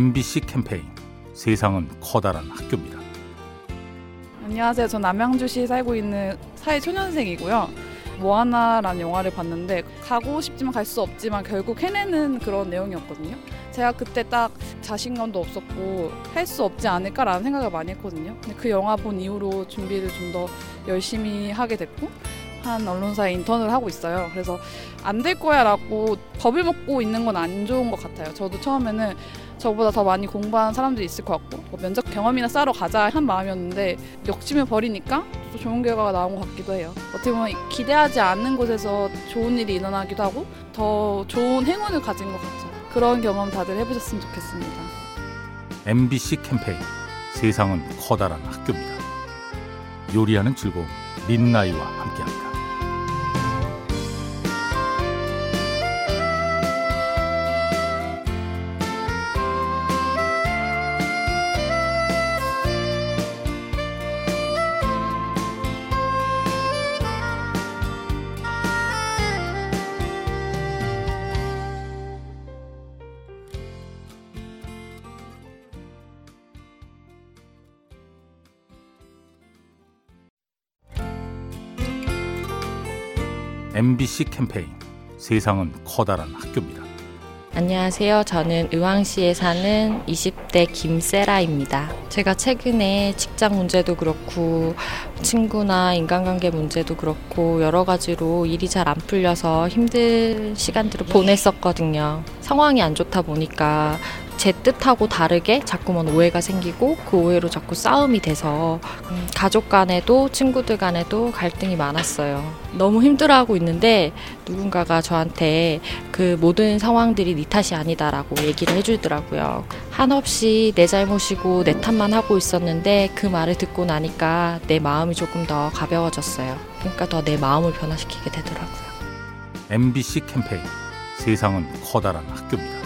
MBC 캠페인 세상은 커다란 학교입니다. 안녕하세요. 전 남양주시에 살고 있는 사회초년생이고요. 모아나라는 영화를 봤는데 가고 싶지만 갈 수 없지만 결국 해내는 그런 내용이었거든요. 제가 그때 딱 자신감도 없었고 할 수 없지 않을까라는 생각을 많이 했거든요. 근데 그 영화 본 이후로 준비를 좀 더 열심히 하게 됐고 한 언론사에 인턴을 하고 있어요. 그래서 안 될 거야라고 겁을 먹고 있는 건 안 좋은 것 같아요. 저도 처음에는 저보다 더 많이 공부한 사람들이 있을 것 같고 뭐 면접 경험이나 쌓러 가자 한 마음이었는데 욕심을 버리니까 또 좋은 결과가 나온 것 같기도 해요. 어떻게 보면 기대하지 않는 곳에서 좋은 일이 일어나기도 하고 더 좋은 행운을 가진 것 같죠. 그런 경험 다들 해보셨으면 좋겠습니다. MBC 캠페인 세상은 커다란 학교입니다. 요리하는 즐거움 민나이와 함께합니다. MBC 캠페인 세상은 커다란 학교입니다. 안녕하세요. 저는 의왕시에 사는 20대 김세라입니다. 제가 최근에 직장 문제도 그렇고 친구나 인간관계 문제도 그렇고 여러 가지로 일이 잘 안 풀려서 힘든 시간들을 보냈었거든요. 상황이 안 좋다 보니까 제 뜻하고 다르게 자꾸만 오해가 생기고 그 오해로 자꾸 싸움이 돼서 음, 가족 간에도 친구들 간에도 갈등이 많았어요. 너무 힘들어하고 있는데 누군가가 저한테 그 모든 상황들이 네 탓이 아니다라고 얘기를 해주더라고요. 한없이 내 잘못이고 내 탓만 하고 있었는데 그 말을 듣고 나니까 내 마음이 조금 더 가벼워졌어요. 그러니까 더 내 마음을 변화시키게 되더라고요. MBC 캠페인 세상은 커다란 학교입니다.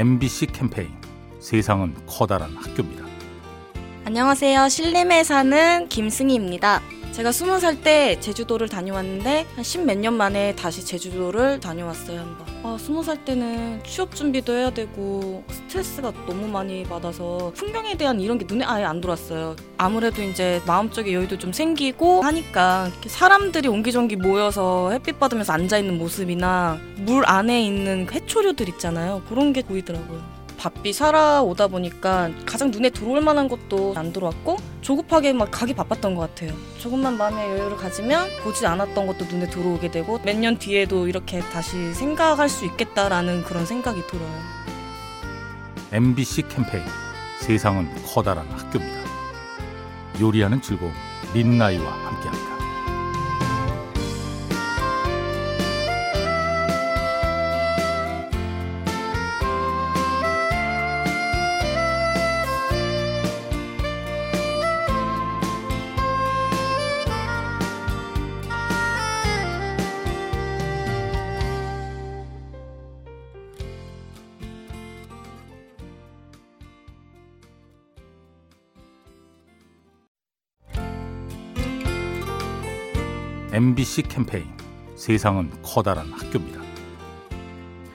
MBC 캠페인 세상은 커다란 학교입니다. 안녕하세요. 신림에 사는 김승희입니다. 제가 스무 살 때 제주도를 다녀왔는데 한 십 몇 년 만에 다시 제주도를 다녀왔어요 한번. 아 스무 살 때는 취업 준비도 해야 되고 스트레스가 너무 많이 받아서 풍경에 대한 이런 게 눈에 아예 안 들어왔어요. 아무래도 이제 마음적인 여유도 좀 생기고 하니까 사람들이 옹기종기 모여서 햇빛 받으면서 앉아 있는 모습이나 물 안에 있는 해초류들 있잖아요. 그런 게 보이더라고요. 바삐 살아오다 보니까 가장 눈에 들어올 만한 것도 안 들어왔고 조급하게 막 가기 바빴던 것 같아요. 조금만 마음의 여유를 가지면 보지 않았던 것도 눈에 들어오게 되고 몇 년 뒤에도 이렇게 다시 생각할 수 있겠다라는 그런 생각이 들어요. MBC 캠페인 세상은 커다란 학교입니다. 요리하는 즐거움 민나이와 함께합니다. MBC 캠페인 세상은 커다란 학교입니다.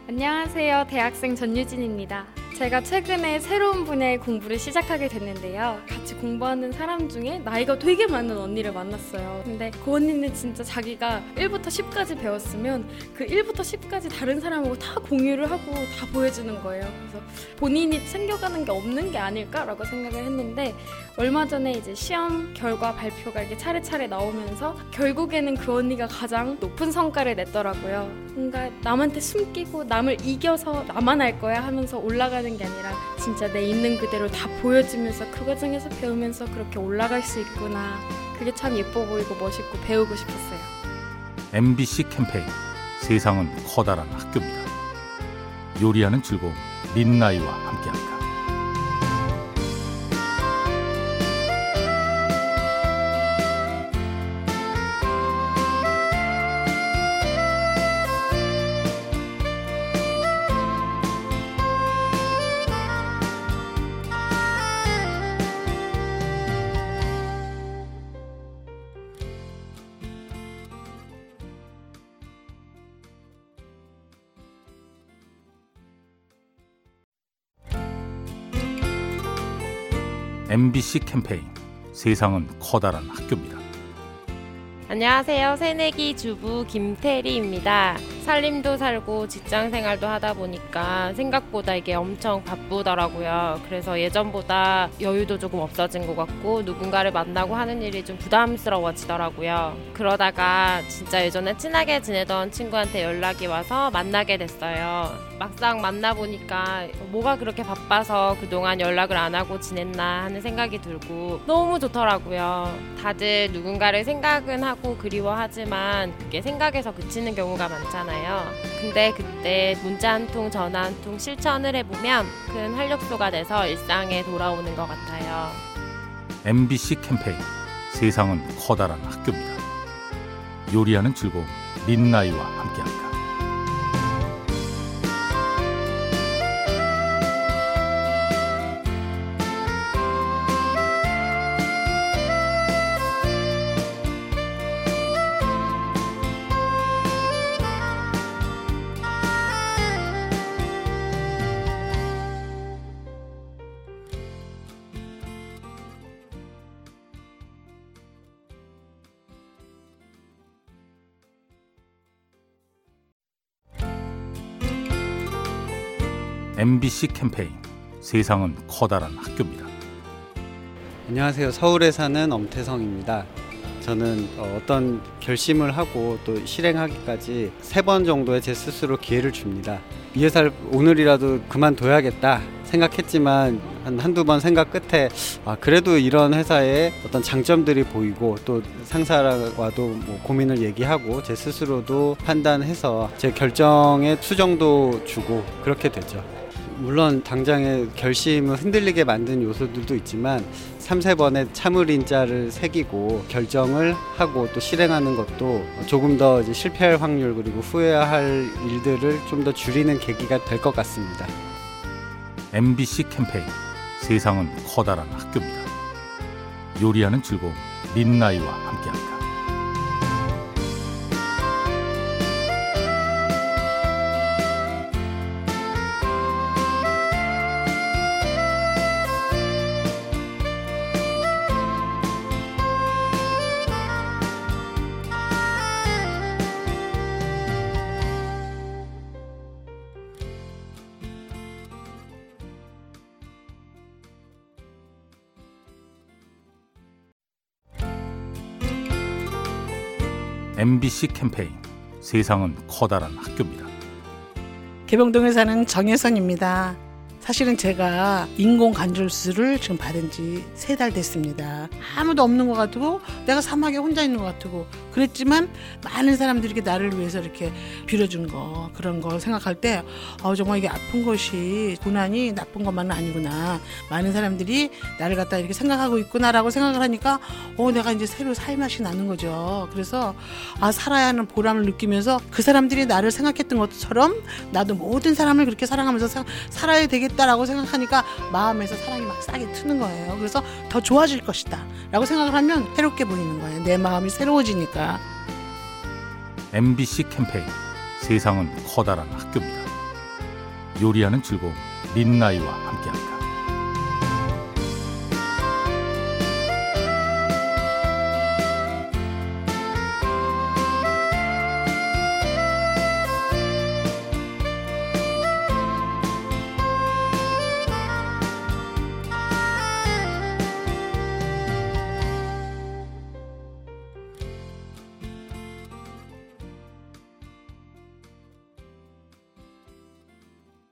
안녕하세요. 대학생 전유진입니다. 제가 최근에 새로운 분야의 공부를 시작하게 됐는데요. 같이 공부하는 사람 중에 나이가 되게 많은 언니를 만났어요. 근데 그 언니는 진짜 자기가 1부터 10까지 배웠으면 그 1부터 10까지 다른 사람하고 다 공유를 하고 다 보여주는 거예요. 그래서 본인이 챙겨가는 게 없는 게 아닐까라고 생각을 했는데 얼마 전에 이제 시험 결과 발표가 이렇게 차례차례 나오면서 결국에는 그 언니가 가장 높은 성과를 냈더라고요. 뭔가 남한테 숨기고 남을 이겨서 나만 할 거야 하면서 올라가는 게 아니라 진짜 내 있는 그대로 다 보여주면서 그 과정에서 배우면서 그렇게 올라갈 수 있구나. 그게 참 예뻐 보이고 멋있고 배우고 싶었어요. MBC 캠페인 세상은 커다란 학교입니다. 요리하는 즐거움 민나이와 함께합니다. MBC 캠페인 세상은 커다란 학교입니다. 안녕하세요. 새내기 주부 김태리입니다. 살림도 살고 직장 생활도 하다 보니까 생각보다 이게 엄청 바쁘더라고요. 그래서 예전보다 여유도 조금 없어진 것 같고 누군가를 만나고 하는 일이 좀 부담스러워지더라고요. 그러다가 진짜 예전에 친하게 지내던 친구한테 연락이 와서 만나게 됐어요. 막상 만나보니까 뭐가 그렇게 바빠서 그동안 연락을 안 하고 지냈나 하는 생각이 들고 너무 좋더라고요. 다들 누군가를 생각은 하고 그리워하지만 그게 생각에서 그치는 경우가 많잖아요. 근데 그때 문자 한 통, 전화 한 통 실천을 해보면 큰 활력소가 돼서 일상에 돌아오는 것 같아요. MBC 캠페인 세상은 커다란 학교입니다. 요리하는 즐거움 민나이와 함께합니다. MBC 캠페인 세상은 커다란 학교입니다. 안녕하세요. 서울에 사는 엄태성입니다. 저는 어, 어떤 결심을 하고 또 실행하기까지 세 번 정도의 제 스스로 기회를 줍니다. 이 회사를 오늘이라도 그만둬야겠다 생각했지만 한 한두 번 생각 끝에 아 그래도 이런 회사에 어떤 장점들이 보이고 또 상사와도 뭐 고민을 얘기하고 제 스스로도 판단해서 제 결정에 수정도 주고 그렇게 되죠. 물론 당장의 결심을 흔들리게 만든 요소들도 있지만 3, 4번의 참을인 자를 새기고 결정을 하고 또 실행하는 것도 조금 더 실패할 확률 그리고 후회할 일들을 좀 더 줄이는 계기가 될 것 같습니다. MBC 캠페인 세상은 커다란 학교입니다. 요리하는 즐거움 민나이와 함께합니다. MBC 캠페인 세상은 커다란 학교입니다. 개봉동에 사는 정혜선입니다. 사실은 제가 인공 관절수를 지금 받은 지 세 달 됐습니다. 아무도 없는 것 같고 내가 사막에 혼자 있는 것 같고 그랬지만 많은 사람들이 이렇게 나를 위해서 이렇게 빌어준 거 그런 걸 생각할 때 어, 정말 이게 아픈 것이 고난이 나쁜 것만은 아니구나. 많은 사람들이 나를 갖다 이렇게 생각하고 있구나라고 생각을 하니까 어, 내가 이제 새로 살 맛이 나는 거죠. 그래서 아 살아야 하는 보람을 느끼면서 그 사람들이 나를 생각했던 것처럼 나도 모든 사람을 그렇게 사랑하면서 사- 살아야 되겠 다라고 생각하니까 마음에서 사랑이 막 싸게 트는 거예요. 그래서 더 좋아질 것이다. 라고 생각을 하면 새롭게 보이는 거예요. 내 마음이 새로워지니까. MBC 캠페인 세상은 커다란 학교입니다. 요리하는 즐거움 민나이와 함께합니다.